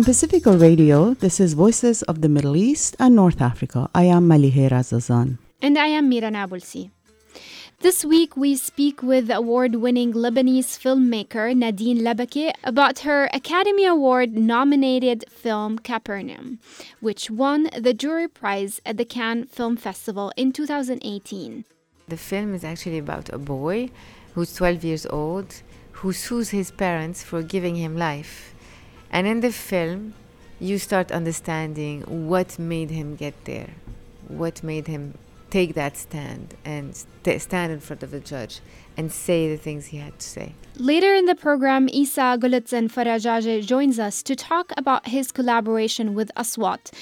From Pacifica Radio, this is Voices of the Middle East and North Africa. I am Malihe Razazan. And I am Mira Nabulsi. This week, we speak with award winning Lebanese filmmaker Nadine Labaki about her Academy Award nominated film Capernaum, which won the jury prize at the Cannes Film Festival in 2018. The film is actually about a boy who's 12 years old who sues his parents for giving him life. And in the film, you start understanding what made him get there, what made him take that stand and st- stand in front of the judge and say the things he had to say. Later in the program, Isa Gulutzan Farajaje joins us to talk about his collaboration with Aswat,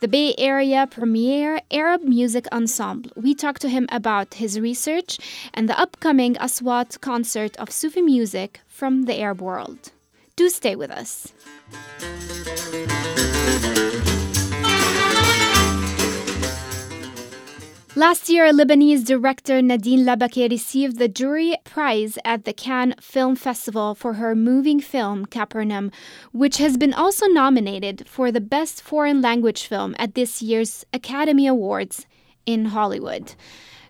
the Bay Area premier Arab music ensemble. We talk to him about his research and the upcoming Aswat concert of Sufi music from the Arab world. Do stay with us. Last year, Lebanese director Nadine Labaki received the jury prize at the Cannes Film Festival for her moving film Capernaum, which has been also nominated for the Best Foreign Language Film at this year's Academy Awards in Hollywood.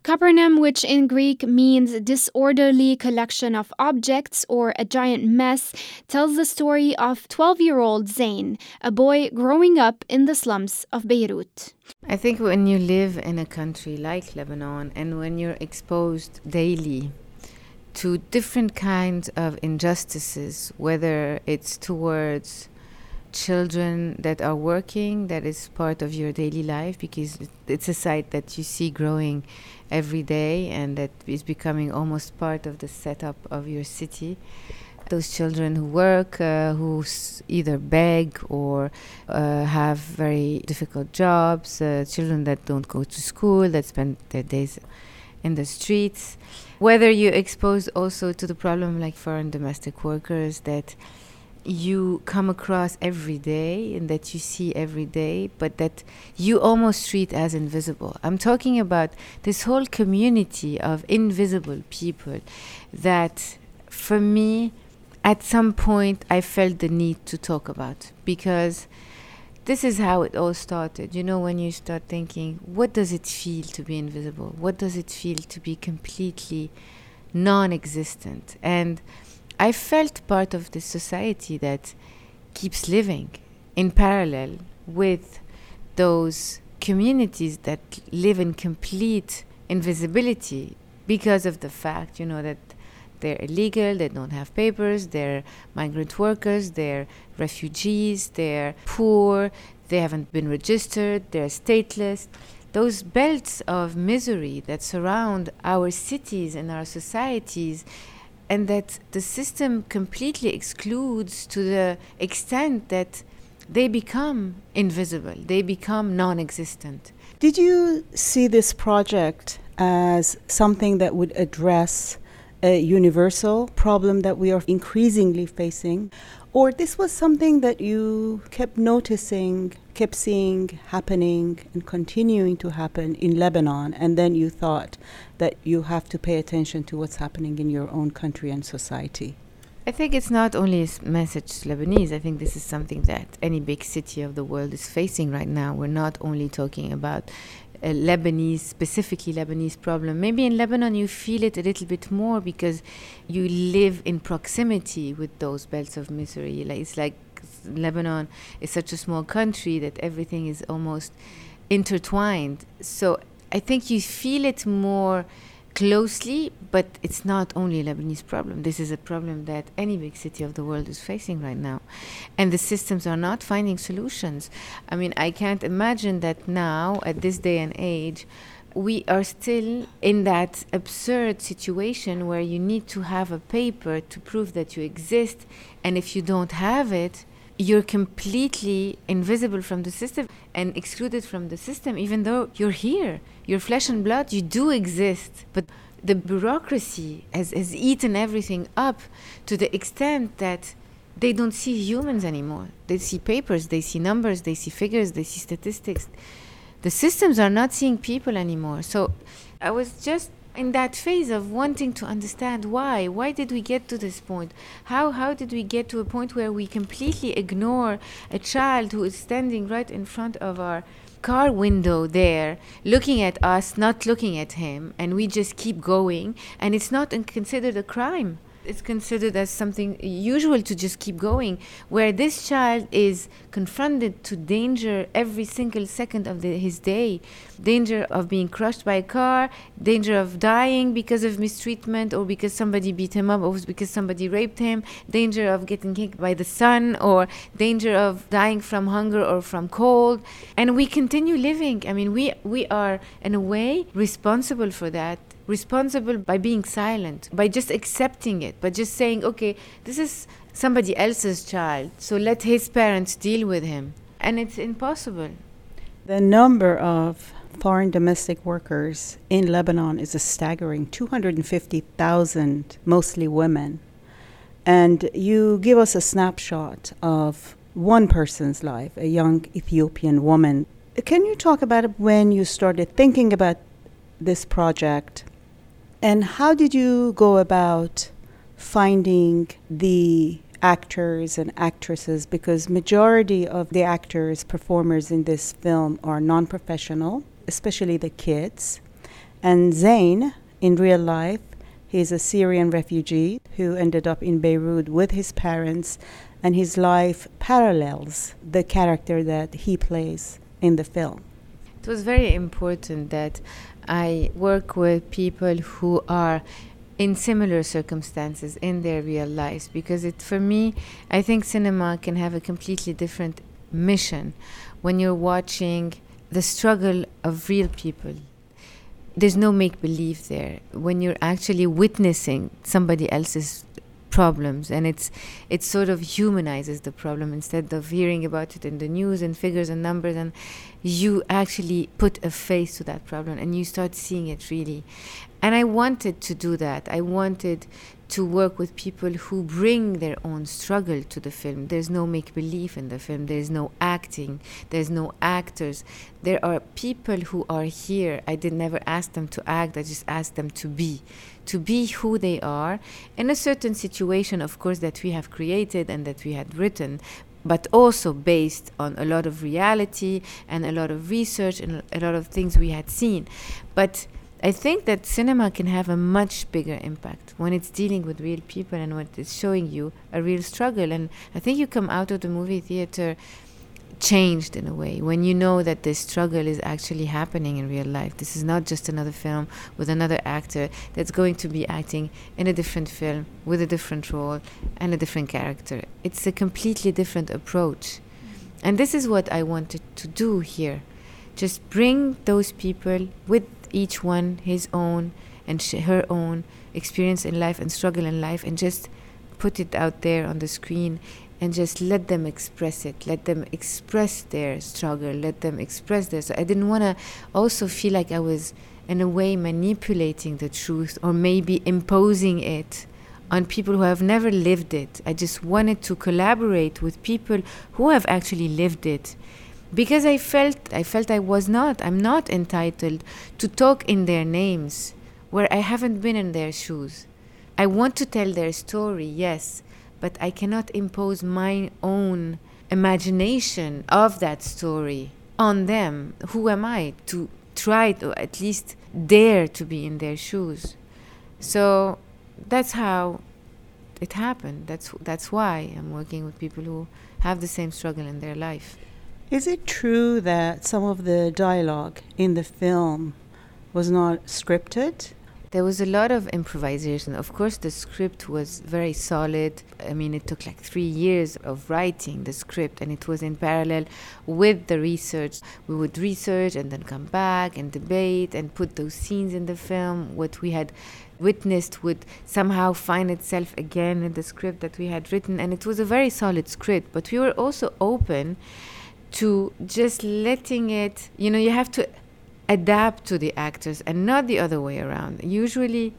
Capernaum, which in Greek means disorderly collection of objects or a giant mess, tells the story of 12 year old Zain, a boy growing up in the slums of Beirut. I think when you live in a country like Lebanon and when you're exposed daily to different kinds of injustices, whether it's towards children that are working, that is part of your daily life because it's a sight that you see growing every day and that is becoming almost part of the setup of your city. Those children who work, uh, who either beg or uh, have very difficult jobs, uh, children that don't go to school, that spend their days in the streets. Whether you expose also to the problem like foreign domestic workers that you come across every day and that you see every day, but that you almost treat as invisible. I'm talking about this whole community of invisible people that, for me, at some point I felt the need to talk about because this is how it all started. You know, when you start thinking, what does it feel to be invisible? What does it feel to be completely non existent? And I felt part of this society that keeps living in parallel with those communities that live in complete invisibility because of the fact, you know, that they're illegal, they don't have papers, they're migrant workers, they're refugees, they're poor, they haven't been registered, they're stateless. Those belts of misery that surround our cities and our societies and that the system completely excludes to the extent that they become invisible, they become non existent. Did you see this project as something that would address a universal problem that we are increasingly facing? Or this was something that you kept noticing, kept seeing happening and continuing to happen in Lebanon, and then you thought that you have to pay attention to what's happening in your own country and society? I think it's not only a message to Lebanese. I think this is something that any big city of the world is facing right now. We're not only talking about a Lebanese, specifically Lebanese problem. Maybe in Lebanon you feel it a little bit more because you live in proximity with those belts of misery. Like it's like Lebanon is such a small country that everything is almost intertwined. So I think you feel it more closely, but it's not only a Lebanese problem. This is a problem that any big city of the world is facing right now. And the systems are not finding solutions. I mean, I can't imagine that now, at this day and age, we are still in that absurd situation where you need to have a paper to prove that you exist. And if you don't have it, you're completely invisible from the system and excluded from the system, even though you're here. You're flesh and blood, you do exist. But the bureaucracy has, has eaten everything up to the extent that they don't see humans anymore. They see papers, they see numbers, they see figures, they see statistics. The systems are not seeing people anymore. So I was just in that phase of wanting to understand why why did we get to this point? How how did we get to a point where we completely ignore a child who is standing right in front of our car window there looking at us not looking at him and we just keep going and it's not considered a crime it's considered as something usual to just keep going, where this child is confronted to danger every single second of the, his day danger of being crushed by a car, danger of dying because of mistreatment or because somebody beat him up or because somebody raped him, danger of getting kicked by the sun, or danger of dying from hunger or from cold. And we continue living. I mean, we, we are, in a way, responsible for that responsible by being silent, by just accepting it, by just saying, okay, this is somebody else's child, so let his parents deal with him. And it's impossible. The number of foreign domestic workers in Lebanon is a staggering 250,000, mostly women. And you give us a snapshot of one person's life, a young Ethiopian woman. Can you talk about when you started thinking about this project and how did you go about finding the actors and actresses? Because majority of the actors performers in this film are non-professional especially the kids. And Zain in real life he's a Syrian refugee who ended up in Beirut with his parents and his life parallels the character that he plays in the film. It was very important that I work with people who are in similar circumstances in their real lives because it for me I think cinema can have a completely different mission when you're watching the struggle of real people. There's no make believe there. When you're actually witnessing somebody else's problems and it's it sort of humanizes the problem instead of hearing about it in the news and figures and numbers and you actually put a face to that problem and you start seeing it really. And i wanted to do that. I wanted to work with people who bring their own struggle to the film. There's no make believe in the film, there's no acting, there's no actors. There are people who are here. I did never ask them to act, I just asked them to be, to be who they are in a certain situation, of course, that we have created and that we had written. But also based on a lot of reality and a lot of research and a lot of things we had seen. But I think that cinema can have a much bigger impact when it's dealing with real people and when it's showing you a real struggle. And I think you come out of the movie theater changed in a way when you know that this struggle is actually happening in real life. This is not just another film with another actor that's going to be acting in a different film with a different role and a different character. It's a completely different approach. And this is what I wanted to do here. Just bring those people with each one his own and sh- her own experience in life and struggle in life and just put it out there on the screen and just let them express it. Let them express their struggle. Let them express their so i didn't want to also feel like i was in a way manipulating the truth or maybe imposing it on people who have never lived it. I just wanted to collaborate with people who have actually lived it because I felt I felt I was not I'm not entitled to talk in their names where I haven't been in their shoes. I want to tell their story, yes, but I cannot impose my own imagination of that story on them. Who am I to try to at least dare to be in their shoes? So that's how it happened. That's that's why I'm working with people who have the same struggle in their life. Is it true that some of the dialogue in the film was not scripted? There was a lot of improvisation. Of course, the script was very solid. I mean, it took like three years of writing the script, and it was in parallel with the research. We would research and then come back and debate and put those scenes in the film. What we had witnessed would somehow find itself again in the script that we had written, and it was a very solid script. But we were also open to just letting it, you know, you have to adapt to the actors and not the other way around. Usually,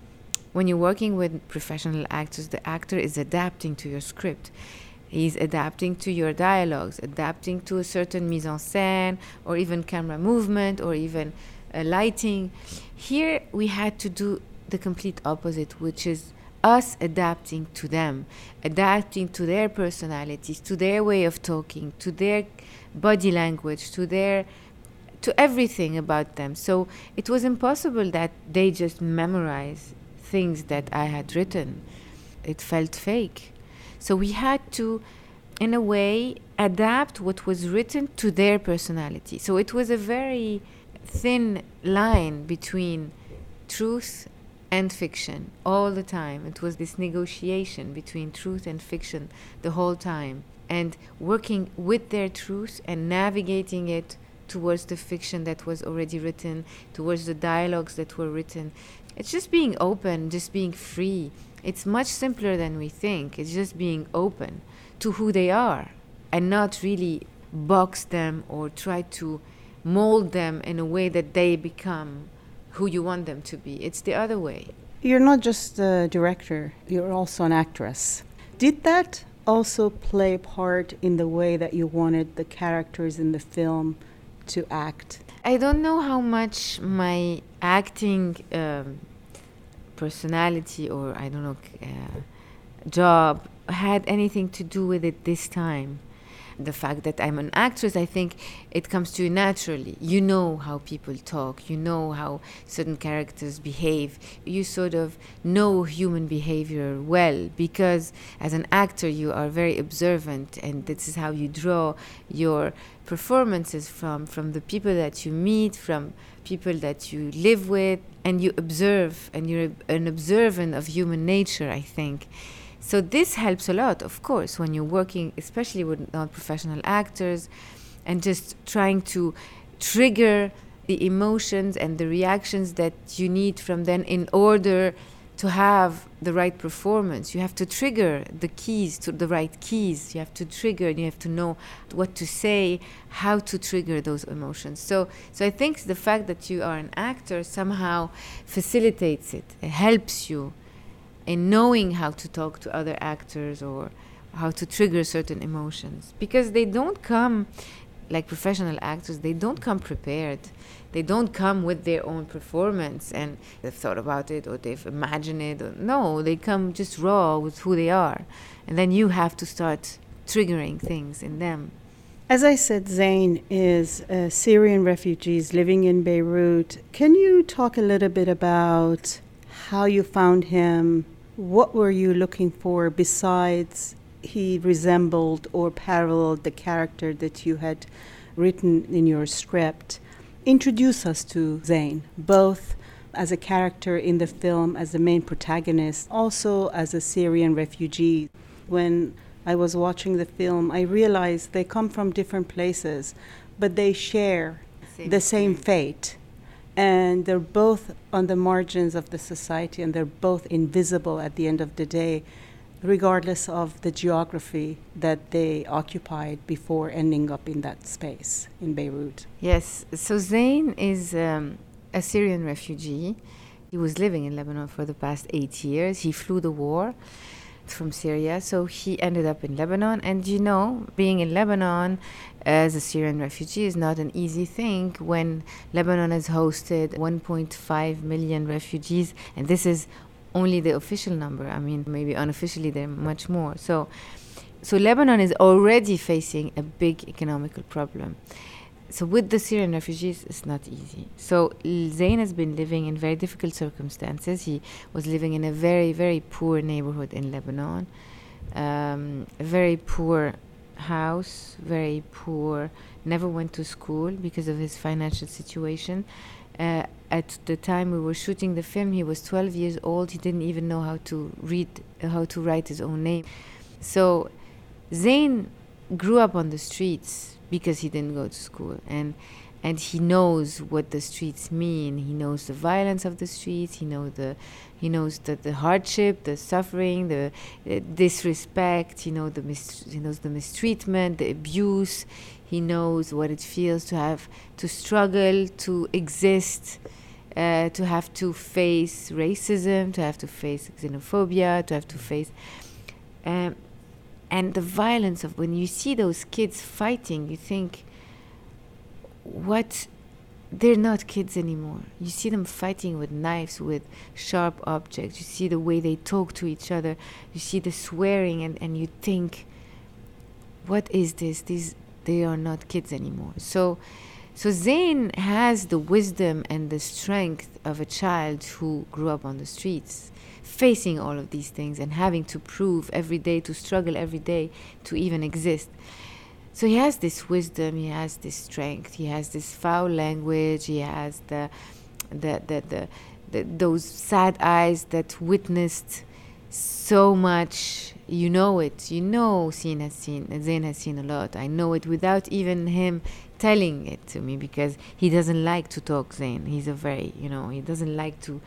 when you're working with professional actors, the actor is adapting to your script. He's adapting to your dialogues, adapting to a certain mise en scène, or even camera movement, or even uh, lighting. Here, we had to do the complete opposite, which is us adapting to them, adapting to their personalities, to their way of talking, to their body language, to their to everything about them. So it was impossible that they just memorize things that I had written. It felt fake. So we had to, in a way, adapt what was written to their personality. So it was a very thin line between truth and fiction all the time. It was this negotiation between truth and fiction the whole time, and working with their truth and navigating it towards the fiction that was already written, towards the dialogues that were written. It's just being open, just being free. It's much simpler than we think. It's just being open to who they are and not really box them or try to mold them in a way that they become who you want them to be. It's the other way. You're not just a director, you're also an actress. Did that also play a part in the way that you wanted the characters in the film to act? I don't know how much my acting um, personality or I don't know uh, job had anything to do with it this time the fact that I'm an actress, I think it comes to you naturally. You know how people talk, you know how certain characters behave. You sort of know human behavior well because as an actor, you are very observant, and this is how you draw your performances from from the people that you meet, from people that you live with, and you observe, and you're an observant of human nature, I think. So this helps a lot, of course, when you're working, especially with non-professional actors, and just trying to trigger the emotions and the reactions that you need from them in order to have the right performance. You have to trigger the keys to the right keys. You have to trigger. And you have to know what to say, how to trigger those emotions. So, so I think the fact that you are an actor somehow facilitates it. It helps you in knowing how to talk to other actors or how to trigger certain emotions. Because they don't come like professional actors they don't come prepared. They don't come with their own performance and they've thought about it or they've imagined it. Or, no they come just raw with who they are. And then you have to start triggering things in them. As I said, Zain is a Syrian refugees living in Beirut. Can you talk a little bit about how you found him, what were you looking for besides he resembled or paralleled the character that you had written in your script? Introduce us to Zain, both as a character in the film, as the main protagonist, also as a Syrian refugee. When I was watching the film, I realized they come from different places, but they share same the same fate and they're both on the margins of the society and they're both invisible at the end of the day regardless of the geography that they occupied before ending up in that space in Beirut. Yes, so Zain is um, a Syrian refugee. He was living in Lebanon for the past eight years. He flew the war from Syria. So he ended up in Lebanon. And you know, being in Lebanon as a Syrian refugee is not an easy thing when Lebanon has hosted 1.5 million refugees. And this is only the official number. I mean, maybe unofficially, there are much more. So, so Lebanon is already facing a big economical problem so with the Syrian refugees, it's not easy. So Zain has been living in very difficult circumstances. He was living in a very, very poor neighborhood in Lebanon, um, a very poor house, very poor. Never went to school because of his financial situation. Uh, at the time we were shooting the film, he was 12 years old. He didn't even know how to read, uh, how to write his own name. So Zain grew up on the streets because he didn't go to school and and he knows what the streets mean. He knows the violence of the streets. He knows the he knows the, the hardship the suffering the uh, disrespect. He knows the mis- he knows the mistreatment the abuse. He knows what it feels to have to struggle to exist uh, to have to face racism to have to face xenophobia to have to face um, and the violence of when you see those kids fighting you think what they're not kids anymore. You see them fighting with knives, with sharp objects. You see the way they talk to each other. You see the swearing, and, and you think, what is this? These they are not kids anymore. So, so Zain has the wisdom and the strength of a child who grew up on the streets, facing all of these things and having to prove every day, to struggle every day to even exist. So he has this wisdom, he has this strength, he has this foul language, he has the, the, the, the, the those sad eyes that witnessed so much. You know it. You know Zain has seen Zain has seen a lot. I know it without even him telling it to me because he doesn't like to talk Zain. He's a very you know, he doesn't like to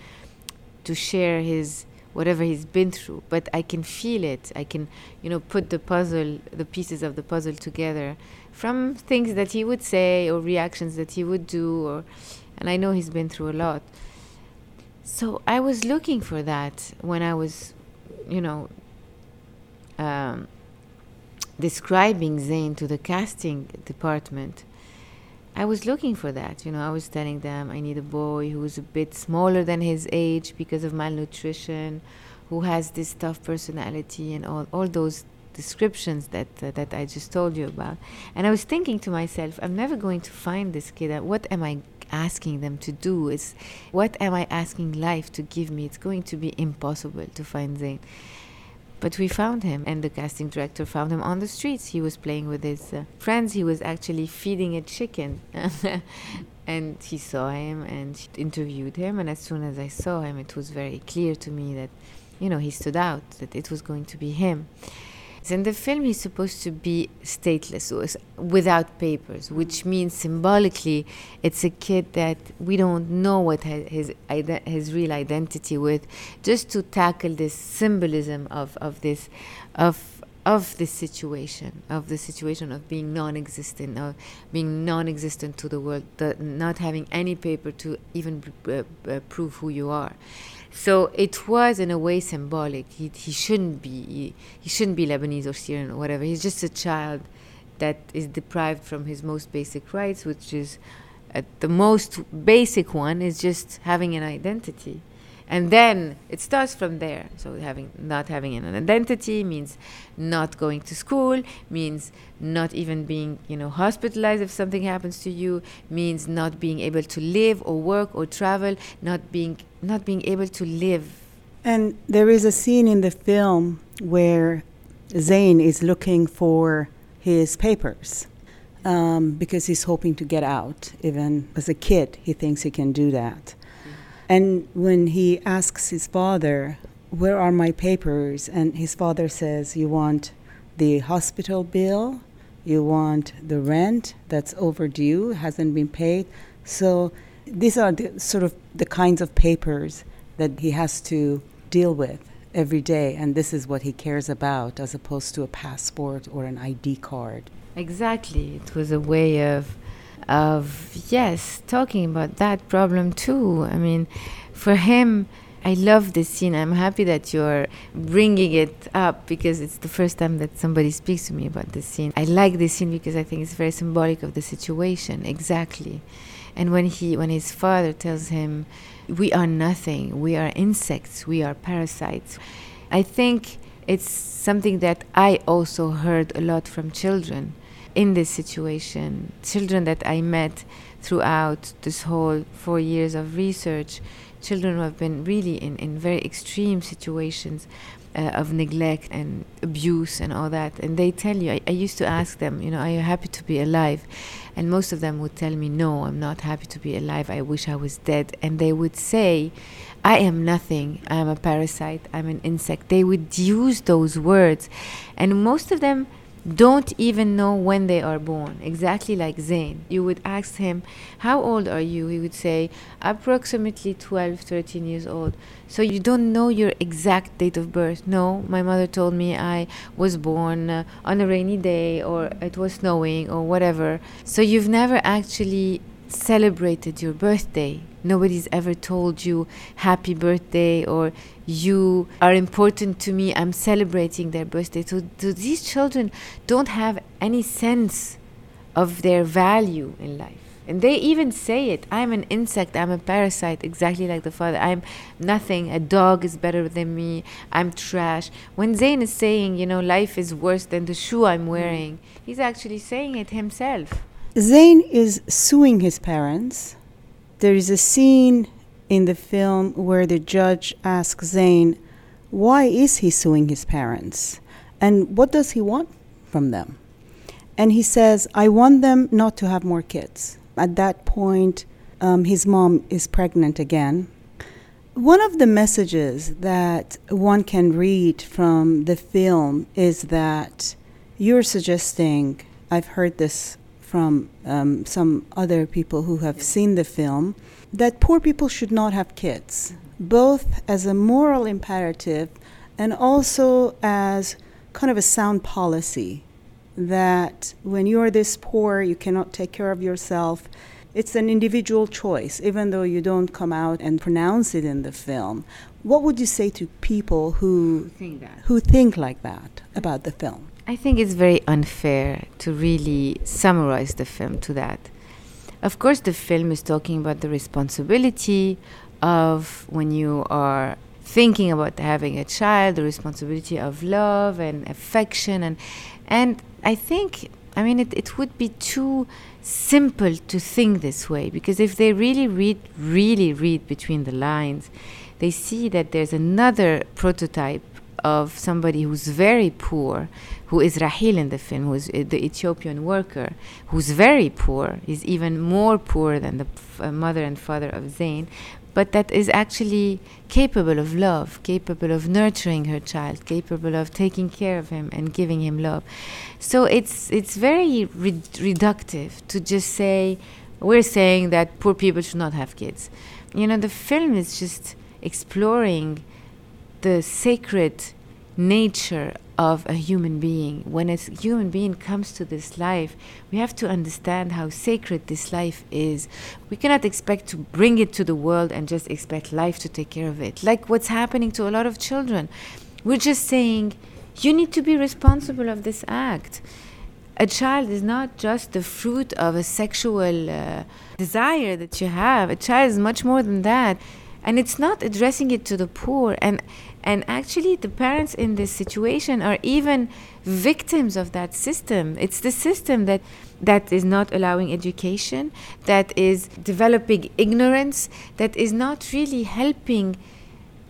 to share his whatever he's been through but i can feel it. I can you know put the puzzle the pieces of the puzzle together from things that he would say or reactions that he would do or and i know he's been through a lot. So i was looking for that when i was you know um, describing zain to the casting department I was looking for that. You know, I was telling them I need a boy who's a bit smaller than his age because of malnutrition, who has this tough personality and all, all those descriptions that uh, that I just told you about. And I was thinking to myself, I'm never going to find this kid. What am I asking them to do? It's what am I asking life to give me? It's going to be impossible to find Zain. But we found him, and the casting director found him on the streets. He was playing with his uh, friends. He was actually feeding a chicken. and he saw him and interviewed him. And as soon as I saw him, it was very clear to me that, you know, he stood out, that it was going to be him. In the film, he's supposed to be stateless, without papers, which means symbolically, it's a kid that we don't know what his his real identity with. Just to tackle this symbolism of of this, of of this situation, of the situation of being non-existent, of being non-existent to the world, not having any paper to even uh, uh, prove who you are. So it was in a way symbolic. He, he shouldn't be he, he shouldn't be Lebanese or Syrian or whatever. He's just a child that is deprived from his most basic rights, which is uh, the most basic one is just having an identity. And then it starts from there. So having not having an identity means not going to school, means not even being, you know, hospitalized if something happens to you, means not being able to live or work or travel, not being not being able to live. And there is a scene in the film where Zain is looking for his papers. Um, because he's hoping to get out. Even as a kid, he thinks he can do that. And when he asks his father, Where are my papers? and his father says, You want the hospital bill, you want the rent that's overdue, hasn't been paid. So these are the, sort of the kinds of papers that he has to deal with every day, and this is what he cares about as opposed to a passport or an ID card. Exactly. It was a way of of yes, talking about that problem too. I mean, for him, I love this scene. I'm happy that you're bringing it up because it's the first time that somebody speaks to me about this scene. I like this scene because I think it's very symbolic of the situation. Exactly. And when he when his father tells him, "We are nothing. We are insects. We are parasites." I think it's something that I also heard a lot from children in this situation. Children that I met throughout this whole four years of research, children who have been really in, in very extreme situations uh, of neglect and abuse and all that. And they tell you, I, I used to ask them, you know, are you happy to be alive? And most of them would tell me, no, I'm not happy to be alive. I wish I was dead. And they would say, I am nothing. I am a parasite. I'm an insect. They would use those words. And most of them don't even know when they are born, exactly like Zain. You would ask him, How old are you? He would say, Approximately 12, 13 years old. So you don't know your exact date of birth. No, my mother told me I was born uh, on a rainy day or it was snowing or whatever. So you've never actually celebrated your birthday. Nobody's ever told you happy birthday or you are important to me. I'm celebrating their birthday. So, so these children don't have any sense of their value in life. And they even say it I'm an insect, I'm a parasite, exactly like the father. I'm nothing, a dog is better than me, I'm trash. When Zain is saying, you know, life is worse than the shoe I'm wearing, he's actually saying it himself. Zain is suing his parents. There is a scene in the film where the judge asks Zain, why is he suing his parents? And what does he want from them? And he says, I want them not to have more kids. At that point, um, his mom is pregnant again. One of the messages that one can read from the film is that you're suggesting, I've heard this from um, some other people who have seen the film, that poor people should not have kids, both as a moral imperative and also as kind of a sound policy that when you're this poor, you cannot take care of yourself. It's an individual choice, even though you don't come out and pronounce it in the film. What would you say to people who think who think like that about the film? I think it's very unfair to really summarize the film to that. Of course, the film is talking about the responsibility of when you are thinking about having a child, the responsibility of love and affection, and and I think, I mean, it, it would be too simple to think this way because if they really read, really read between the lines, they see that there's another prototype of somebody who's very poor, who is Rahil in the film, who's uh, the Ethiopian worker, who's very poor, is even more poor than the uh, mother and father of Zain, but that is actually capable of love, capable of nurturing her child, capable of taking care of him and giving him love. So it's it's very re- reductive to just say we're saying that poor people should not have kids. You know, the film is just exploring the sacred nature of a human being. When a human being comes to this life, we have to understand how sacred this life is. We cannot expect to bring it to the world and just expect life to take care of it, like what's happening to a lot of children. We're just saying, you need to be responsible of this act. A child is not just the fruit of a sexual uh, desire that you have. A child is much more than that. And it's not addressing it to the poor. And and actually, the parents in this situation are even victims of that system. It's the system that that is not allowing education, that is developing ignorance, that is not really helping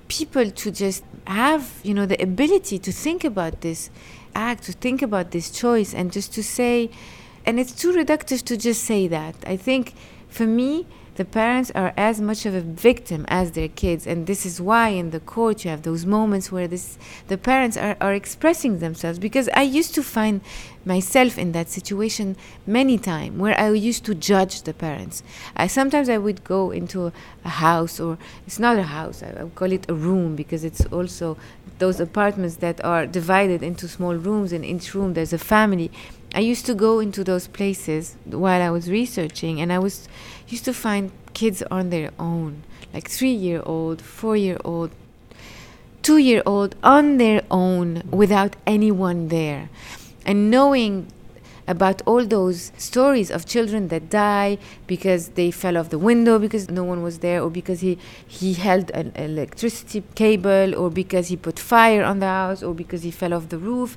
people to just have, you know, the ability to think about this act, to think about this choice, and just to say, and it's too reductive to just say that. I think for me, the parents are as much of a victim as their kids and this is why in the court you have those moments where this the parents are, are expressing themselves because i used to find myself in that situation many times where i used to judge the parents. I, sometimes i would go into a house or it's not a house I, I would call it a room because it's also those apartments that are divided into small rooms and each room there's a family I used to go into those places while I was researching, and I was used to find kids on their own, like three year old, four year old, two year old on their own without anyone there. And knowing about all those stories of children that die because they fell off the window because no one was there or because he he held an electricity cable or because he put fire on the house or because he fell off the roof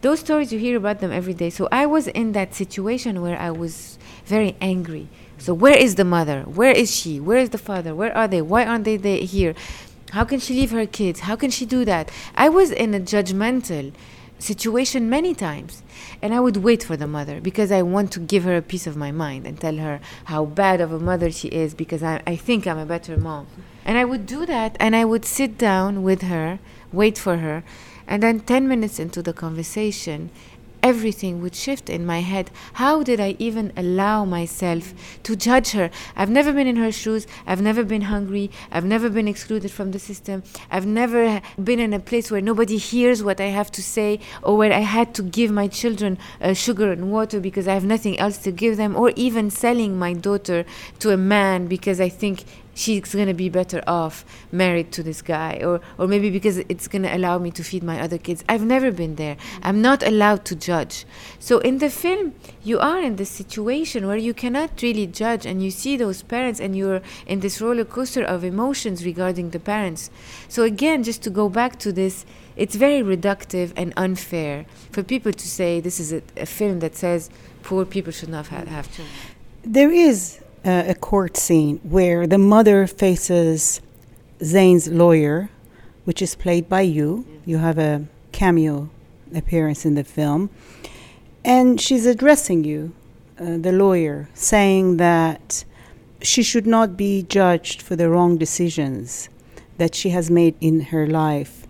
those stories you hear about them every day so i was in that situation where i was very angry so where is the mother? Where is she? Where is the father? Where are they? Why aren't they, they here? How can she leave her kids? How can she do that? I was in a judgmental situation many times. And I would wait for the mother because I want to give her a piece of my mind and tell her how bad of a mother she is because I, I think I'm a better mom. And I would do that and I would sit down with her, wait for her. And then 10 minutes into the conversation, everything would shift in my head. How did I even allow myself to judge her? I've never been in her shoes. I've never been hungry. I've never been excluded from the system. I've never been in a place where nobody hears what I have to say or where I had to give my children uh, sugar and water because I have nothing else to give them, or even selling my daughter to a man because I think she's going to be better off married to this guy or or maybe because it's going to allow me to feed my other kids. I've never been there. Mm. I'm not allowed to judge. So in the film you are in this situation where you cannot really judge and you see those parents and you're in this roller coaster of emotions regarding the parents. So again just to go back to this it's very reductive and unfair for people to say this is a, a film that says poor people should not have, have children. There is uh, a court scene where the mother faces Zain's lawyer, which is played by you. You have a cameo appearance in the film. And she's addressing you, uh, the lawyer, saying that she should not be judged for the wrong decisions that she has made in her life.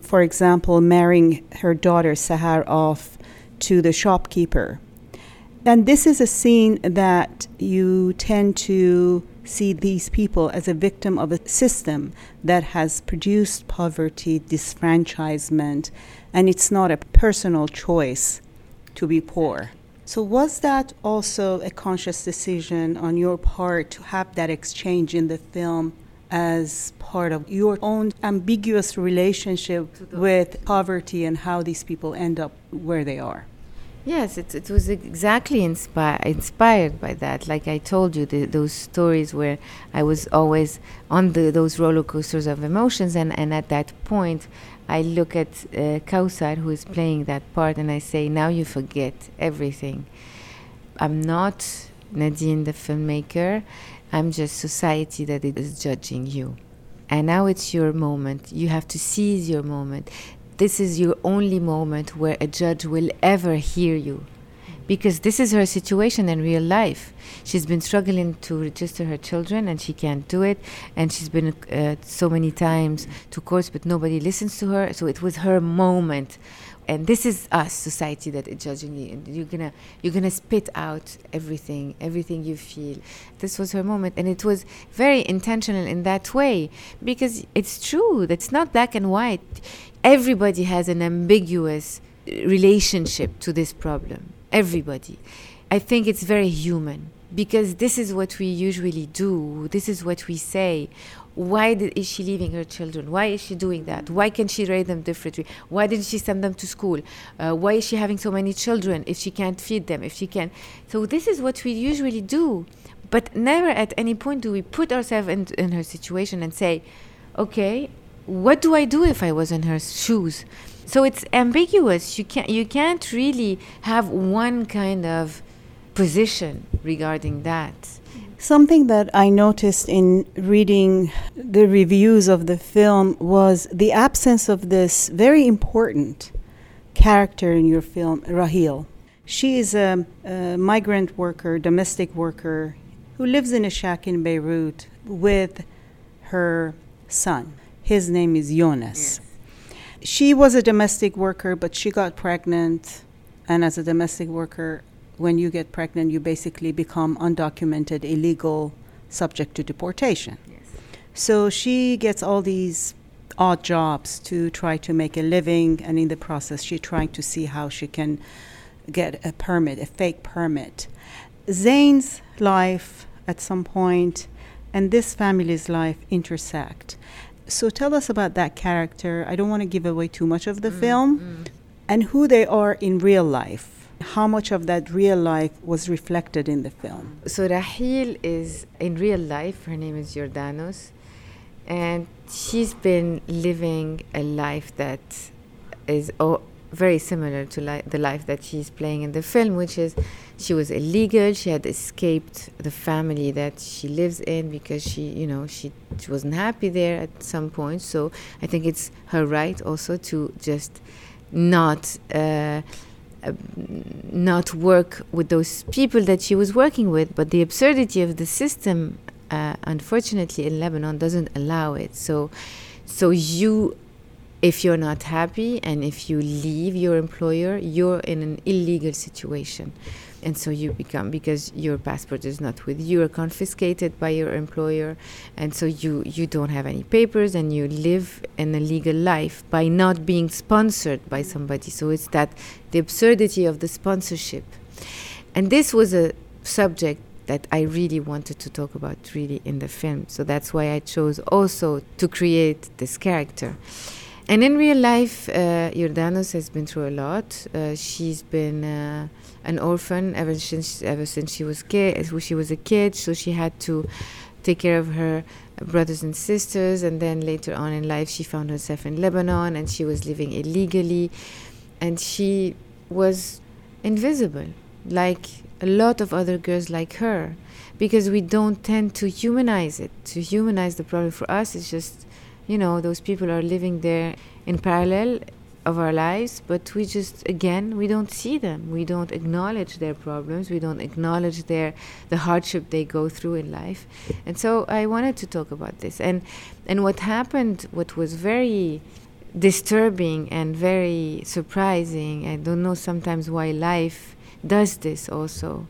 For example, marrying her daughter Sahar off to the shopkeeper and this is a scene that you tend to see these people as a victim of a system that has produced poverty, disfranchisement, and it's not a personal choice to be poor. So, was that also a conscious decision on your part to have that exchange in the film as part of your own ambiguous relationship with poverty and how these people end up where they are? Yes, it, it was exactly inspi- inspired by that. Like I told you, the, those stories where I was always on the, those roller coasters of emotions, and, and at that point, I look at uh, Kausar, who is playing that part, and I say, Now you forget everything. I'm not Nadine, the filmmaker, I'm just society that is judging you. And now it's your moment. You have to seize your moment this is your only moment where a judge will ever hear you because this is her situation in real life. She's been struggling to register her children and she can't do it. And she's been uh, so many times to courts, but nobody listens to her. So it was her moment. And this is us, society, that is judging you. And you're gonna, you're gonna spit out everything, everything you feel. This was her moment, and it was very intentional in that way because it's true. It's not black and white everybody has an ambiguous relationship to this problem. Everybody. I think it's very human because this is what we usually do. This is what we say. Why did, is she leaving her children? Why is she doing that? Why can she raise them differently? Why didn't she send them to school? Uh, why is she having so many children if she can't feed them? If she can, so this is what we usually do, but never at any point do we put ourselves in, in her situation and say, "Okay, what do I do if I was in her shoes? So it's ambiguous. You can't you can't really have one kind of position regarding that. Something that I noticed in reading the reviews of the film was the absence of this very important character in your film, Rahil. She is a, a migrant worker, domestic worker, who lives in a shack in Beirut with her son. His name is Jonas. Yes. She was a domestic worker, but she got pregnant. And as a domestic worker, when you get pregnant, you basically become undocumented, illegal, subject to deportation. Yes. So she gets all these odd jobs to try to make a living, and in the process, she's trying to see how she can get a permit, a fake permit. Zain's life at some point and this family's life intersect. So tell us about that character. I don't want to give away too much of the mm, film mm. and who they are in real life. How much of that real life was reflected in the film? So Rahil is in real life, her name is Jordanos, and she's been living a life that is oh, very similar to li- the life that she's playing in the film, which is she was illegal. She had escaped the family that she lives in because she, you know, she, she wasn't happy there at some point. So I think it's her right also to just not. Uh, uh, not work with those people that she was working with, but the absurdity of the system, uh, unfortunately, in Lebanon doesn't allow it. So, so you if you're not happy and if you leave your employer, you're in an illegal situation. And so you become, because your passport is not with you, you're confiscated by your employer. And so you, you don't have any papers and you live an illegal life by not being sponsored by somebody. So it's that the absurdity of the sponsorship. And this was a subject that I really wanted to talk about really in the film. So that's why I chose also to create this character. And in real life, uh, Jordanos has been through a lot. Uh, she's been uh, an orphan ever since ever since she was kid, she was a kid. So she had to take care of her brothers and sisters. And then later on in life, she found herself in Lebanon, and she was living illegally, and she was invisible, like a lot of other girls like her, because we don't tend to humanize it. To humanize the problem for us, it's just you know those people are living there in parallel of our lives but we just again we don't see them. We don't acknowledge their problems. We don't acknowledge their the hardship they go through in life. And so i wanted to talk about this. And and what happened what was very disturbing and very surprising i don't know sometimes why life does this also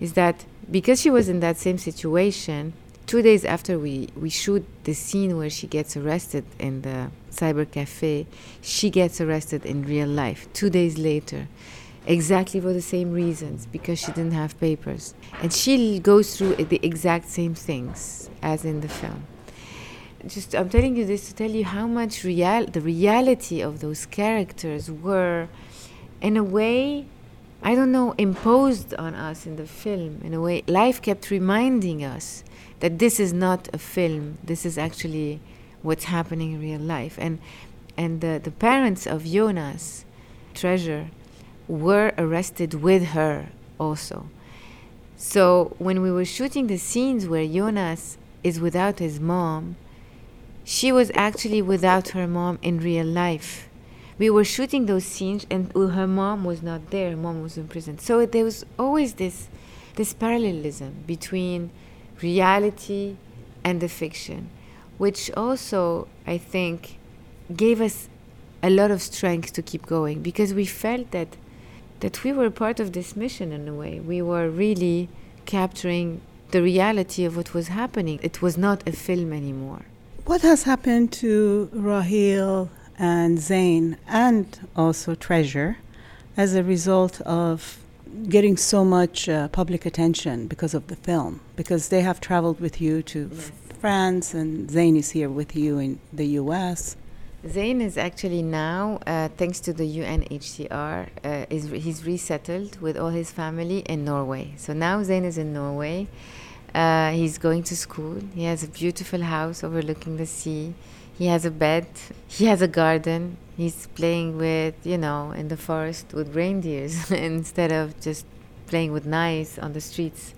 is that because she was in that same situation two days after we, we shoot the scene where she gets arrested in the cyber cafe, she gets arrested in real life two days later, exactly for the same reasons, because she didn't have papers. And she goes through the exact same things as in the film. Just, I'm telling you this to tell you how much real, the reality of those characters were, in a way, I don't know, imposed on us in the film. In a way, life kept reminding us that this is not a film. This is actually what's happening in real life. And and the, the parents of Jonas, Treasure, were arrested with her also. So when we were shooting the scenes where Jonas is without his mom, she was actually without her mom in real life. We were shooting those scenes and her mom was not there, her mom was in prison. So there was always this this parallelism between reality and the fiction, which also, I think, gave us a lot of strength to keep going because we felt that that we were part of this mission in a way. We were really capturing the reality of what was happening. It was not a film anymore. What has happened to Rahil and Zain and also Treasure as a result of getting so much uh, public attention because of the film, because they have traveled with you to yes. France, and Zain is here with you in the U.S. Zain is actually now, uh, thanks to the UNHCR, uh, is re- he's resettled with all his family in Norway. So now Zain is in Norway. Uh, he's going to school. He has a beautiful house overlooking the sea. He has a bed. He has a garden. He's playing with, you know, in the forest with reindeers instead of just playing with knives on the streets.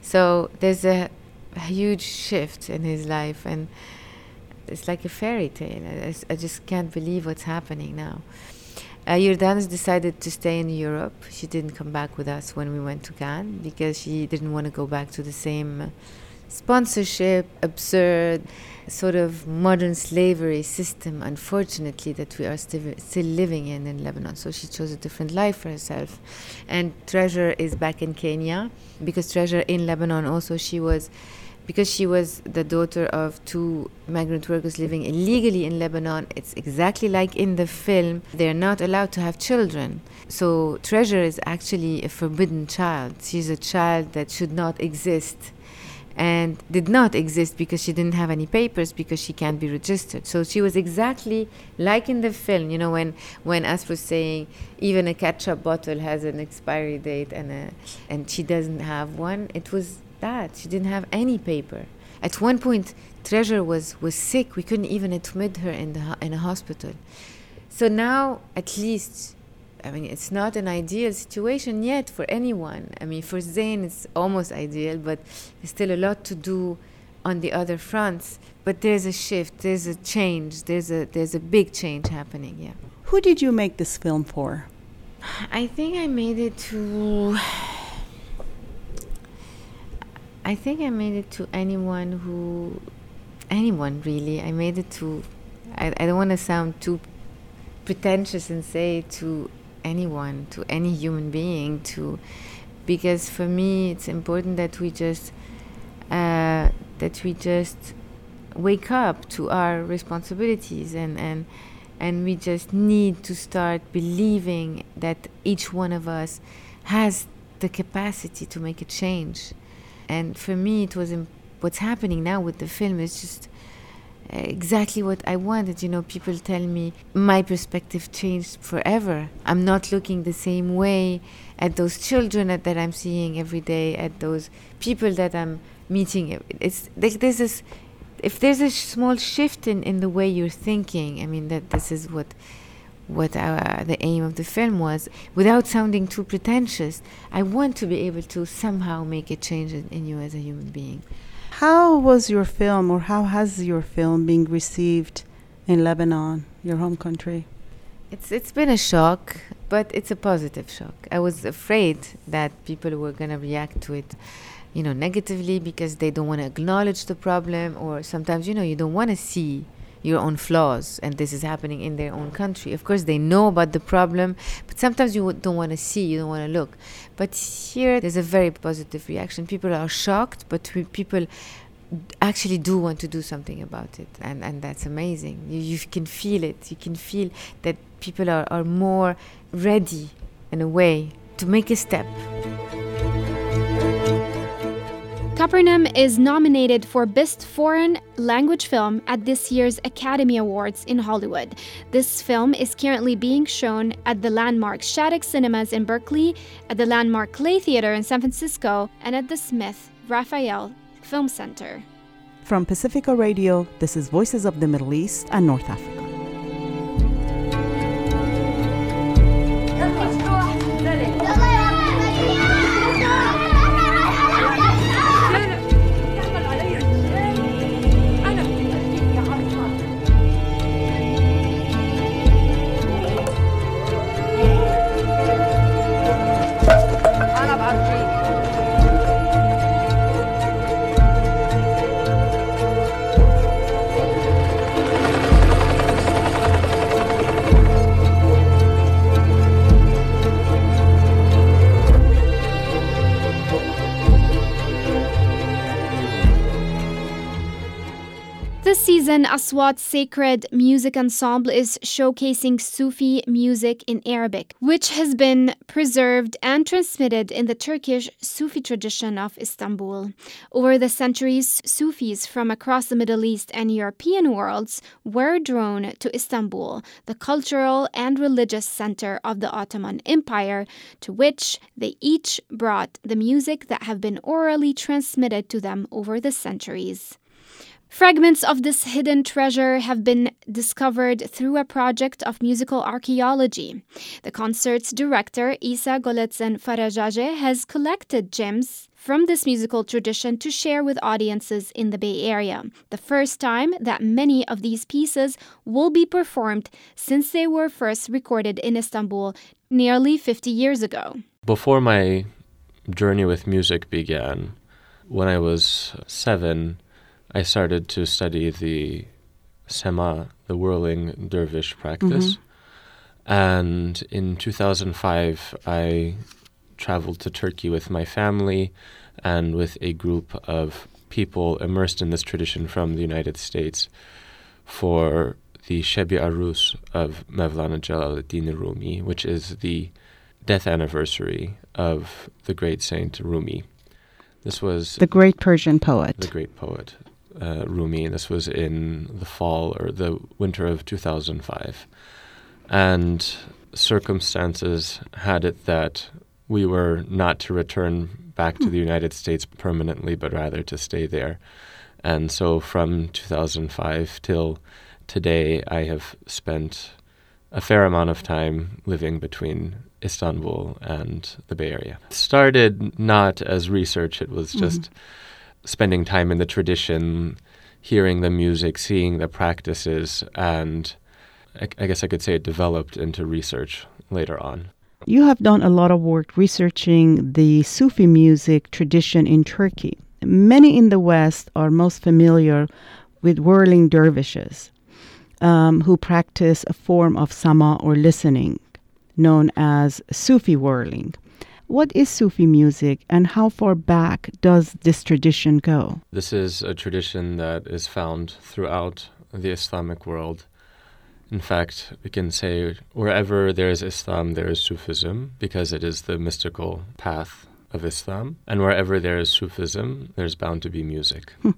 So there's a, a huge shift in his life, and it's like a fairy tale. I, I just can't believe what's happening now. Uh, Yordanos decided to stay in Europe. She didn't come back with us when we went to Cannes because she didn't want to go back to the same sponsorship, absurd sort of modern slavery system, unfortunately, that we are sti- still living in in Lebanon. So she chose a different life for herself. And Treasure is back in Kenya because Treasure in Lebanon also she was. Because she was the daughter of two migrant workers living illegally in Lebanon, it's exactly like in the film. They're not allowed to have children. So, Treasure is actually a forbidden child. She's a child that should not exist and did not exist because she didn't have any papers because she can't be registered. So she was exactly like in the film, you know, when when As was saying even a ketchup bottle has an expiry date and a, and she doesn't have one. It was that she didn't have any paper. At one point, Treasure was was sick. We couldn't even admit her in the in a hospital. So now, at least I mean, it's not an ideal situation yet for anyone. I mean, for Zain, it's almost ideal, but there's still a lot to do on the other fronts. But there's a shift, there's a change, there's a there's a big change happening. Yeah. Who did you make this film for? I think I made it to. I think I made it to anyone who, anyone really. I made it to. I, I don't want to sound too pretentious and say to anyone, to any human being, to because for me it's important that we just uh, that we just wake up to our responsibilities and and and we just need to start believing that each one of us has the capacity to make a change. And for me, it was what's happening now with the film is just exactly what I wanted. You know, people tell me my perspective changed forever. I'm not looking the same way at those children that, I'm seeing every day, at those people that I'm meeting. It's like there's this, if there's a small shift in, in the way you're thinking, I mean, that this is what what uh, the aim of the film was without sounding too pretentious i want to be able to somehow make a change in, in you as a human being how was your film, or how has your film been received in Lebanon, your home country? It's it's been a shock, but it's a positive shock. I was afraid that people were going to react to it, you know, negatively because they don't want to acknowledge the problem, or sometimes you know you don't want to see your own flaws and this is happening in their own country. Of course they know about the problem but sometimes you don't want to see you don't want to look. But here there's a very positive reaction. People are shocked but people actually do want to do something about it and, and that's amazing. You, you can feel it. You can feel that people are, are more ready in a way to make a step Capernaum is nominated for Best Foreign Language Film at this year's Academy Awards in Hollywood. This film is currently being shown at the landmark Shattuck Cinemas in Berkeley, at the landmark Clay Theater in San Francisco, and at the Smith Rafael Film Center. From Pacifica Radio, this is Voices of the Middle East and North Africa. Season, Aswat Sacred Music Ensemble is showcasing Sufi music in Arabic, which has been preserved and transmitted in the Turkish Sufi tradition of Istanbul. Over the centuries, Sufis from across the Middle East and European worlds were drawn to Istanbul, the cultural and religious center of the Ottoman Empire, to which they each brought the music that have been orally transmitted to them over the centuries. Fragments of this hidden treasure have been discovered through a project of musical archaeology. The concert's director, Isa Goletsen Farajage, has collected gems from this musical tradition to share with audiences in the Bay Area. The first time that many of these pieces will be performed since they were first recorded in Istanbul nearly 50 years ago. Before my journey with music began, when I was seven, I started to study the Sema, the whirling dervish practice. Mm-hmm. And in 2005, I traveled to Turkey with my family and with a group of people immersed in this tradition from the United States for the Shebi Arus of Mevlana Jalaluddin Rumi, which is the death anniversary of the great saint Rumi. This was the great Persian poet. The great poet uh, Rumi. This was in the fall or the winter of 2005. And circumstances had it that we were not to return back to the hmm. United States permanently, but rather to stay there. And so from 2005 till today, I have spent a fair amount of time living between Istanbul and the Bay Area. It started not as research, it was just. Mm-hmm spending time in the tradition, hearing the music, seeing the practices, and I, I guess I could say it developed into research later on. You have done a lot of work researching the Sufi music tradition in Turkey. Many in the West are most familiar with whirling dervishes um, who practice a form of sama or listening known as Sufi whirling. What is Sufi music and how far back does this tradition go? This is a tradition that is found throughout the Islamic world. In fact, we can say wherever there is Islam, there is Sufism because it is the mystical path of Islam. And wherever there is Sufism, there's bound to be music. Hmm.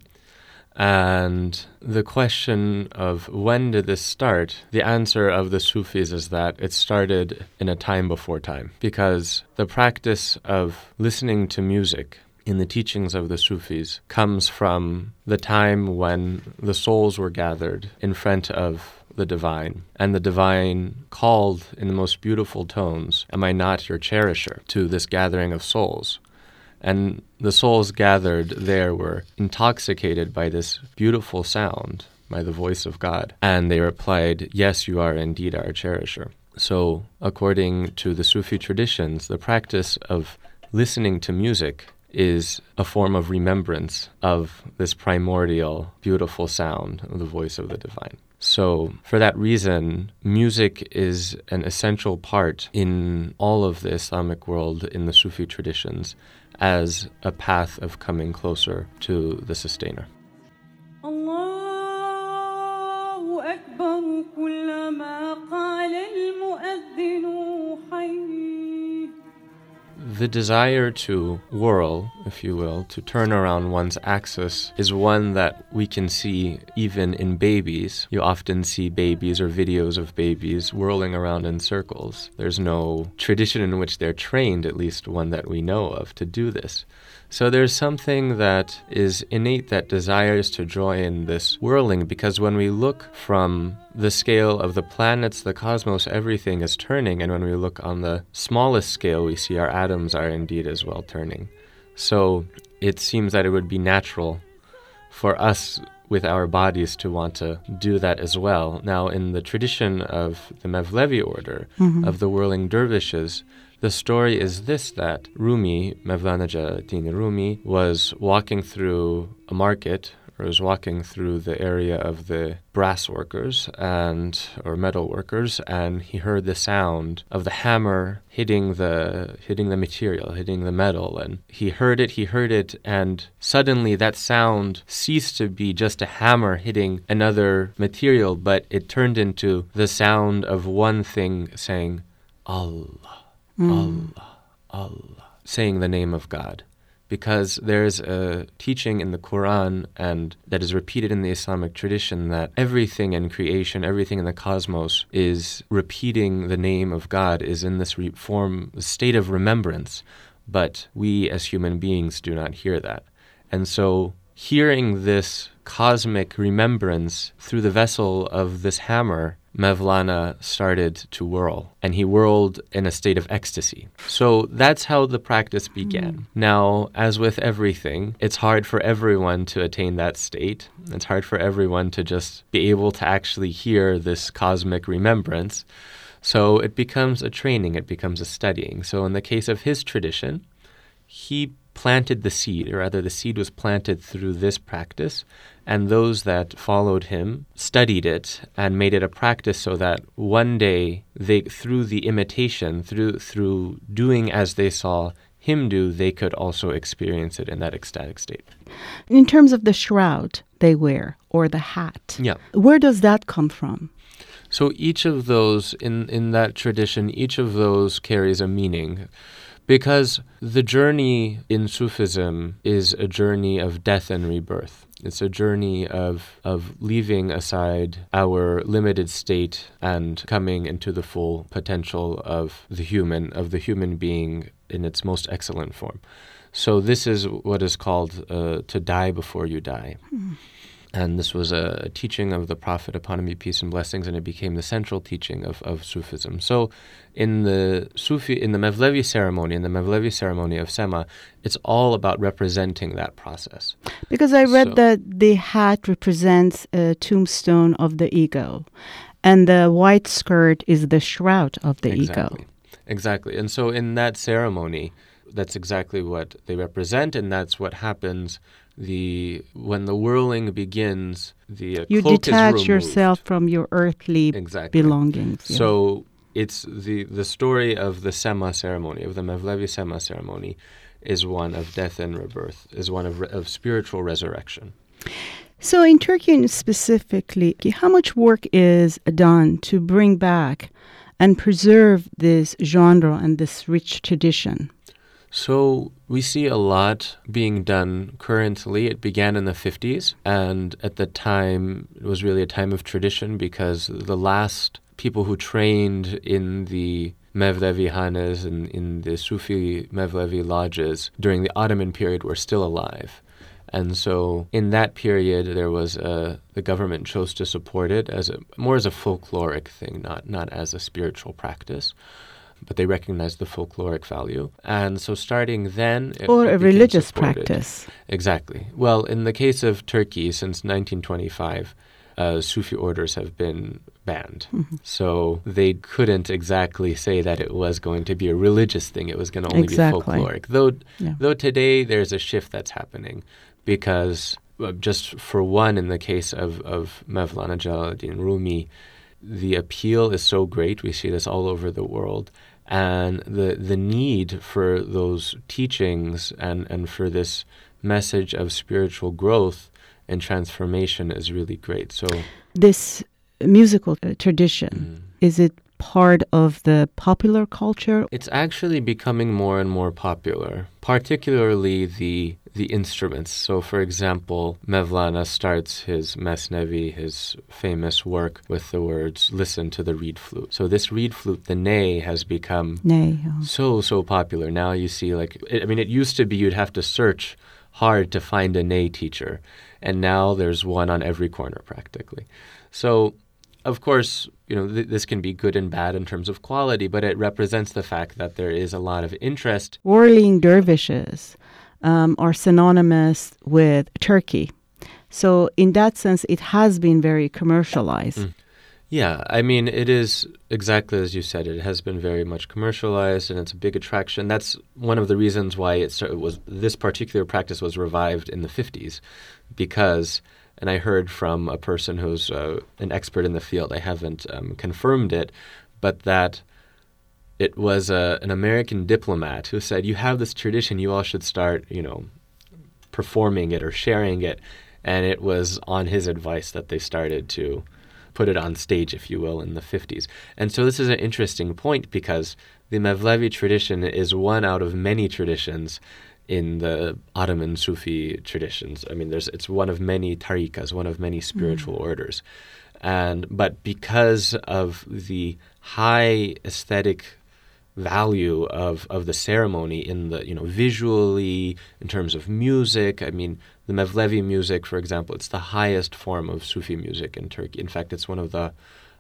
And the question of when did this start, the answer of the Sufis is that it started in a time before time. Because the practice of listening to music in the teachings of the Sufis comes from the time when the souls were gathered in front of the divine, and the divine called in the most beautiful tones, Am I not your cherisher? to this gathering of souls. And the souls gathered there were intoxicated by this beautiful sound, by the voice of God. And they replied, Yes, you are indeed our cherisher. So, according to the Sufi traditions, the practice of listening to music is a form of remembrance of this primordial, beautiful sound the voice of the divine. So, for that reason, music is an essential part in all of the Islamic world in the Sufi traditions as a path of coming closer to the sustainer. The desire to whirl, if you will, to turn around one's axis, is one that we can see even in babies. You often see babies or videos of babies whirling around in circles. There's no tradition in which they're trained, at least one that we know of, to do this. So there's something that is innate that desires to join this whirling because when we look from the scale of the planets, the cosmos, everything is turning, and when we look on the smallest scale, we see our atoms are indeed as well turning. So it seems that it would be natural for us with our bodies to want to do that as well. Now, in the tradition of the Mevlevi order, mm-hmm. of the whirling dervishes, the story is this that Rumi, Mevlana Jalaluddin Rumi, was walking through a market or was walking through the area of the brass workers and or metal workers and he heard the sound of the hammer hitting the hitting the material hitting the metal and he heard it he heard it and suddenly that sound ceased to be just a hammer hitting another material but it turned into the sound of one thing saying Allah. Allah, Allah, saying the name of God. Because there's a teaching in the Quran and that is repeated in the Islamic tradition that everything in creation, everything in the cosmos is repeating the name of God, is in this re- form, state of remembrance. But we as human beings do not hear that. And so hearing this cosmic remembrance through the vessel of this hammer Mevlana started to whirl, and he whirled in a state of ecstasy. So that's how the practice began. Mm. Now, as with everything, it's hard for everyone to attain that state. It's hard for everyone to just be able to actually hear this cosmic remembrance. So it becomes a training, it becomes a studying. So in the case of his tradition, he planted the seed, or rather, the seed was planted through this practice, and those that followed him studied it and made it a practice so that one day they, through the imitation, through through doing as they saw him do, they could also experience it in that ecstatic state. In terms of the shroud they wear or the hat, yeah, where does that come from? So each of those in in that tradition, each of those carries a meaning. Because the journey in Sufism is a journey of death and rebirth. It's a journey of, of leaving aside our limited state and coming into the full potential of the human, of the human being in its most excellent form. So, this is what is called uh, to die before you die. Mm. And this was a teaching of the Prophet, upon him be peace and blessings, and it became the central teaching of, of Sufism. So, in the Sufi, in the Mevlevi ceremony, in the Mevlevi ceremony of Sema, it's all about representing that process. Because I read so, that the hat represents a tombstone of the ego, and the white skirt is the shroud of the exactly, ego. Exactly. And so, in that ceremony, that's exactly what they represent, and that's what happens the when the whirling begins, the uh, you detach yourself from your earthly exactly. belongings. Yeah. So it's the the story of the Sema ceremony of the Mevlevi Sema ceremony is one of death and rebirth, is one of, re- of spiritual resurrection. So, in Turkey specifically, how much work is done to bring back and preserve this genre and this rich tradition? So we see a lot being done currently. It began in the 50s, and at the time, it was really a time of tradition because the last people who trained in the Mevlevi Hanes and in the Sufi Mevlevi lodges during the Ottoman period were still alive. And so in that period, there was a, the government chose to support it as a, more as a folkloric thing, not, not as a spiritual practice but they recognized the folkloric value. And so starting then. Or a religious supported. practice. Exactly. Well, in the case of Turkey, since 1925, uh, Sufi orders have been banned. Mm-hmm. So they couldn't exactly say that it was going to be a religious thing. It was going to only exactly. be folkloric. Though, yeah. though today there's a shift that's happening because uh, just for one, in the case of, of Mevlana Jalaluddin Rumi, the appeal is so great. We see this all over the world. And the, the need for those teachings and, and for this message of spiritual growth and transformation is really great. So, this musical tradition, mm. is it part of the popular culture? It's actually becoming more and more popular, particularly the the instruments. So, for example, Mevlana starts his Mesnevi, his famous work, with the words, listen to the reed flute. So, this reed flute, the ney, has become ney, so, so popular. Now you see, like, it, I mean, it used to be you'd have to search hard to find a ney teacher, and now there's one on every corner practically. So, of course, you know, th- this can be good and bad in terms of quality, but it represents the fact that there is a lot of interest. Whirling dervishes um, are synonymous with Turkey. So, in that sense, it has been very commercialized. Mm. Yeah, I mean, it is exactly as you said. It has been very much commercialized, and it's a big attraction. That's one of the reasons why it, it was this particular practice was revived in the '50s, because and I heard from a person who's uh, an expert in the field. I haven't um, confirmed it, but that it was uh, an American diplomat who said, "You have this tradition. You all should start, you know, performing it or sharing it." And it was on his advice that they started to put it on stage, if you will, in the 50s. And so this is an interesting point because the Mevlevi tradition is one out of many traditions in the Ottoman Sufi traditions. I mean, there's it's one of many tariqas, one of many spiritual mm. orders, and but because of the high aesthetic value of, of the ceremony in the you know visually in terms of music i mean the mevlevi music for example it's the highest form of sufi music in turkey in fact it's one of the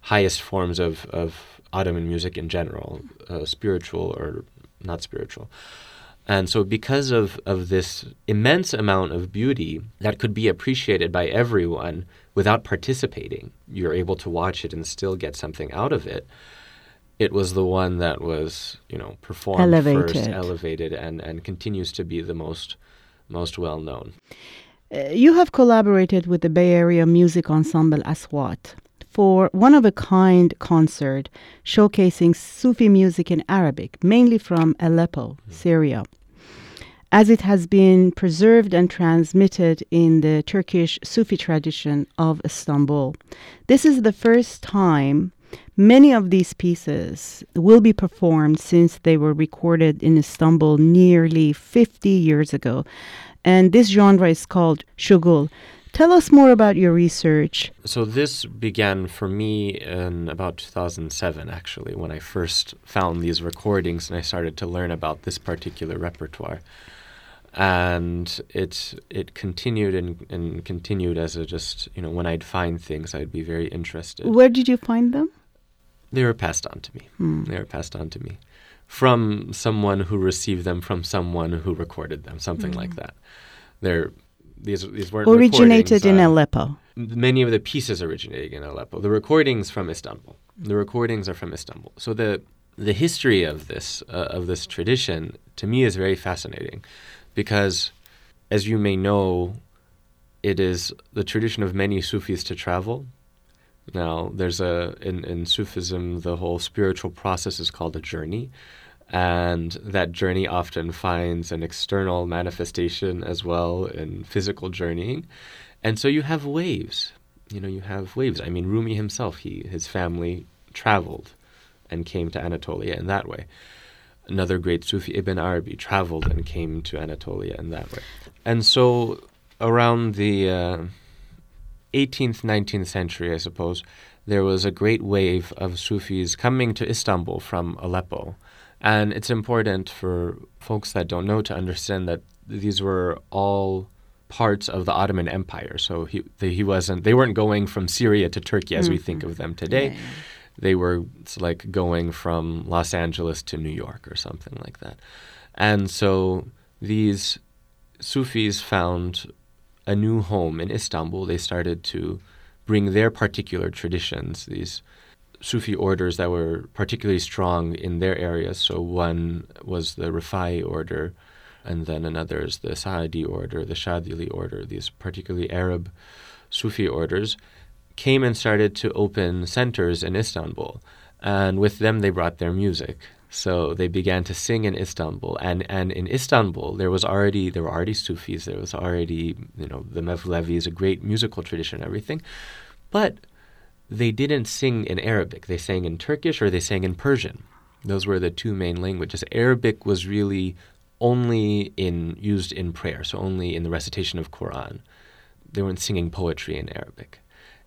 highest forms of, of ottoman music in general uh, spiritual or not spiritual and so, because of, of this immense amount of beauty that could be appreciated by everyone without participating, you're able to watch it and still get something out of it. It was the one that was, you know, performed elevated. first, elevated, and, and continues to be the most most well known. Uh, you have collaborated with the Bay Area Music Ensemble Aswat for one of a kind concert showcasing Sufi music in Arabic, mainly from Aleppo, mm-hmm. Syria as it has been preserved and transmitted in the Turkish Sufi tradition of Istanbul. This is the first time many of these pieces will be performed since they were recorded in Istanbul nearly 50 years ago. And this genre is called shugul. Tell us more about your research. So, this began for me in about 2007, actually, when I first found these recordings and I started to learn about this particular repertoire and it it continued and, and continued as a just you know when I'd find things I'd be very interested. Where did you find them? They were passed on to me. Hmm. They were passed on to me from someone who received them from someone who recorded them, something like hmm. that. They're these these weren't originated in uh, Aleppo. Many of the pieces originated in Aleppo. The recordings from Istanbul. The recordings are from Istanbul. So the the history of this uh, of this tradition to me is very fascinating because, as you may know, it is the tradition of many Sufis to travel. Now, there's a in, in Sufism, the whole spiritual process is called a journey, and that journey often finds an external manifestation as well in physical journeying, and so you have waves. You know, you have waves. I mean, Rumi himself, he his family traveled and came to Anatolia in that way. another great Sufi, Ibn Arabi, traveled and came to Anatolia in that way. And so around the uh, 18th, 19th century, I suppose, there was a great wave of Sufis coming to Istanbul from Aleppo. And it's important for folks that don't know to understand that these were all parts of the Ottoman Empire. So he he wasn't they weren't going from Syria to Turkey as mm-hmm. we think of them today. Yeah. They were like going from Los Angeles to New York or something like that. And so these Sufis found a new home in Istanbul. They started to bring their particular traditions, these Sufi orders that were particularly strong in their areas. So one was the Rifai order, and then another is the Saadi order, the Shadili order, these particularly Arab Sufi orders, came and started to open centers in Istanbul. And with them, they brought their music. So they began to sing in Istanbul, and and in Istanbul there was already there were already Sufis, there was already you know the Mevlevi is a great musical tradition, everything, but they didn't sing in Arabic. They sang in Turkish or they sang in Persian. Those were the two main languages. Arabic was really only in used in prayer, so only in the recitation of Quran. They weren't singing poetry in Arabic,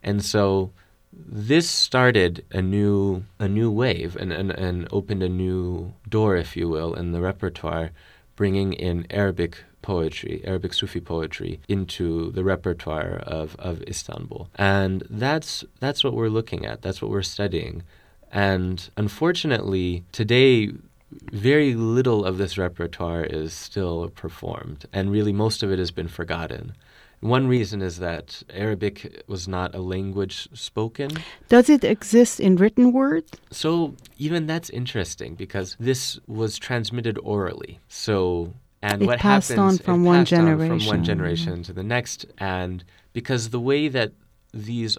and so this started a new a new wave and, and, and opened a new door, if you will, in the repertoire, bringing in Arabic poetry, Arabic Sufi poetry, into the repertoire of, of Istanbul. And that's that's what we're looking at. That's what we're studying. And unfortunately, today very little of this repertoire is still performed, and really most of it has been forgotten. One reason is that Arabic was not a language spoken. Does it exist in written word? So, even that's interesting because this was transmitted orally. So, and it what passed happens on from one generation on from one generation to the next and because the way that these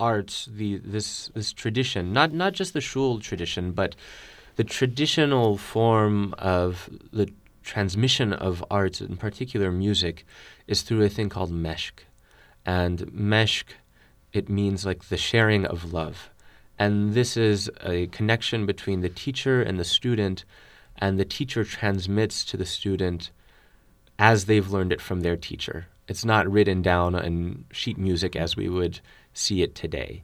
arts the this this tradition not not just the shul tradition but the traditional form of the transmission of arts, in particular music, is through a thing called meshk. And meshk, it means like the sharing of love. And this is a connection between the teacher and the student, and the teacher transmits to the student as they've learned it from their teacher. It's not written down in sheet music as we would see it today.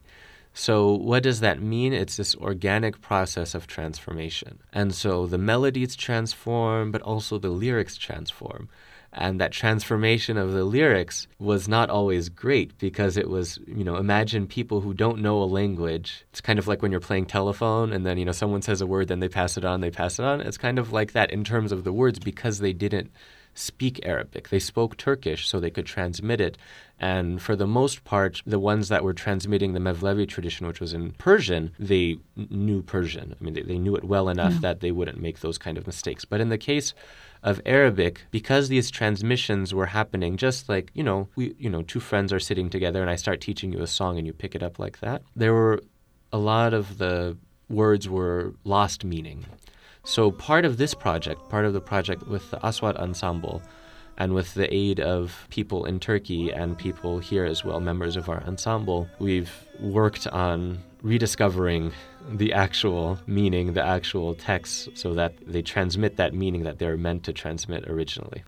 So, what does that mean? It's this organic process of transformation. And so the melodies transform, but also the lyrics transform. And that transformation of the lyrics was not always great because it was, you know, imagine people who don't know a language. It's kind of like when you're playing telephone and then, you know, someone says a word, then they pass it on, they pass it on. It's kind of like that in terms of the words because they didn't speak Arabic. They spoke Turkish so they could transmit it. And for the most part, the ones that were transmitting the Mevlevi tradition, which was in Persian, they knew Persian. I mean, they, they knew it well enough yeah. that they wouldn't make those kind of mistakes. But in the case of Arabic, because these transmissions were happening just like, you know, we you know, two friends are sitting together and I start teaching you a song and you pick it up like that. There were a lot of the words were lost meaning. So part of this project, part of the project with the Aswat Ensemble, and with the aid of people in Turkey and people here as well, members of our ensemble, we've worked on rediscovering the actual meaning, the actual text, so that they transmit that meaning that they're meant to transmit originally.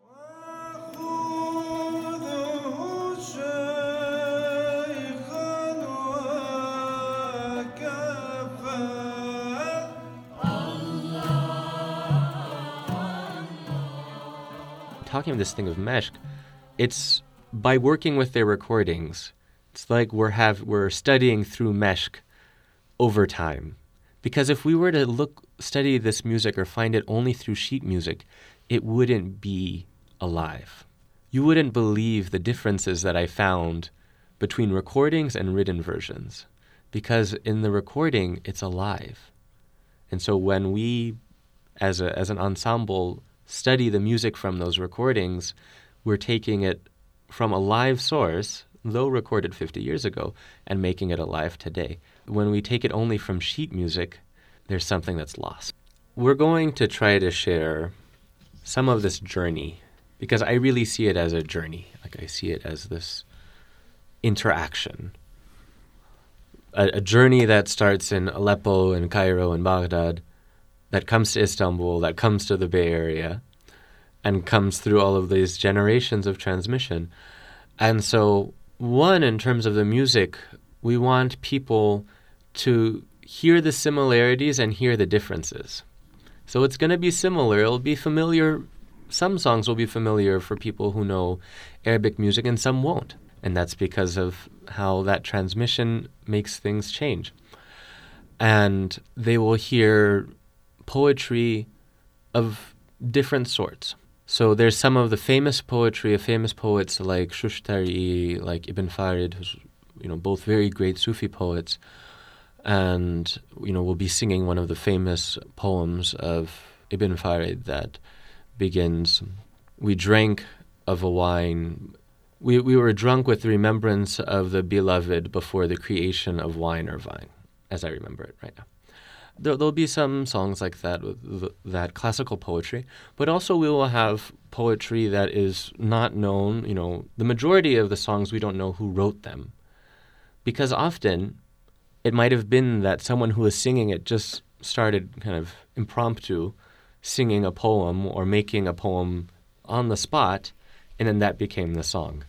talking of this thing of Meshk, it's by working with their recordings, it's like we're have we're studying through Meshk over time. Because if we were to look study this music or find it only through sheet music, it wouldn't be alive. You wouldn't believe the differences that I found between recordings and written versions. Because in the recording, it's alive. And so when we, as, a, as an ensemble, study the music from those recordings, we're taking it from a live source, though recorded 50 years ago, and making it alive today. When we take it only from sheet music, there's something that's lost. We're going to try to share some of this journey because I really see it as a journey. Like I see it as this interaction. A, a journey that starts in Aleppo and Cairo and Baghdad that comes to Istanbul, that comes to the Bay Area, and comes through all of these generations of transmission. And so, one, in terms of the music, we want people to hear the similarities and hear the differences. So it's going to be similar. It'll be familiar. Some songs will be familiar for people who know Arabic music, and some won't. And that's because of how that transmission makes things change. And they will hear poetry of different sorts. So there's some of the famous poetry of famous poets like Shushtari, like Ibn Farid, who's you know both very great Sufi poets, and you know we'll be singing one of the famous poems of Ibn Farid that begins, "We drank of a wine." We, we were drunk with the remembrance of the beloved before the creation of wine or vine, as I remember it right now there, will be some songs like that that classical poetry, but also we will have poetry that is not known. You know, the majority of the songs we don't know who wrote them, because often it might have been that someone who was singing it just started kind of impromptu singing a poem or making a poem on the spot, and then that became the song.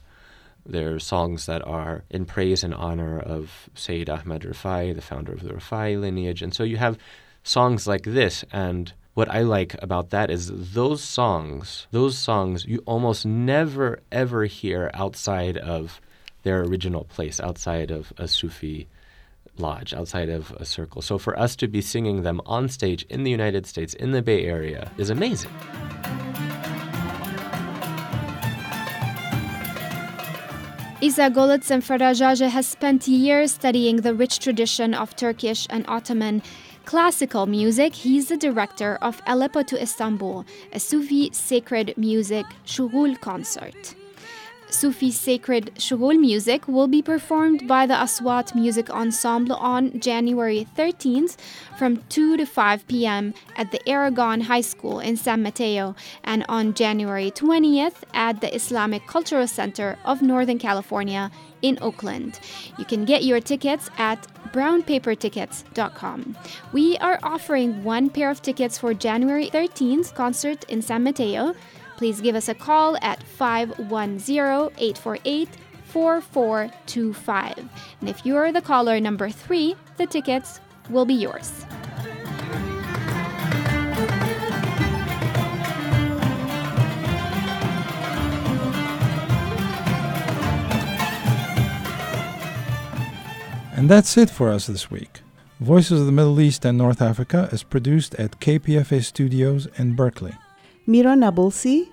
There are songs that are in praise and honor of Sayyid Ahmad Rifai, the founder of the Rifai lineage. And so you have songs like this. And what I like about that is those songs, those songs you almost never ever hear outside of their original place, outside of a Sufi lodge, outside of a circle. So for us to be singing them on stage in the United States, in the Bay Area, is amazing. Isa Golitsyn Farajage has spent years studying the rich tradition of Turkish and Ottoman classical music. He's the director of Aleppo to Istanbul, a Sufi sacred music shugul concert. Sufi sacred Shughul music will be performed by the Aswat Music Ensemble on January 13th from 2 to 5 p.m. at the Aragon High School in San Mateo and on January 20th at the Islamic Cultural Center of Northern California in Oakland. You can get your tickets at brownpapertickets.com. We are offering one pair of tickets for January 13th concert in San Mateo please give us a call at 510 848 4425. And if you're the caller number three, the tickets will be yours. And that's it for us this week. Voices of the Middle East and North Africa is produced at KPFA Studios in Berkeley. Mira Nabulsi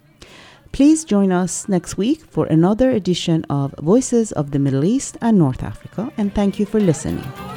Please join us next week for another edition of Voices of the Middle East and North Africa, and thank you for listening.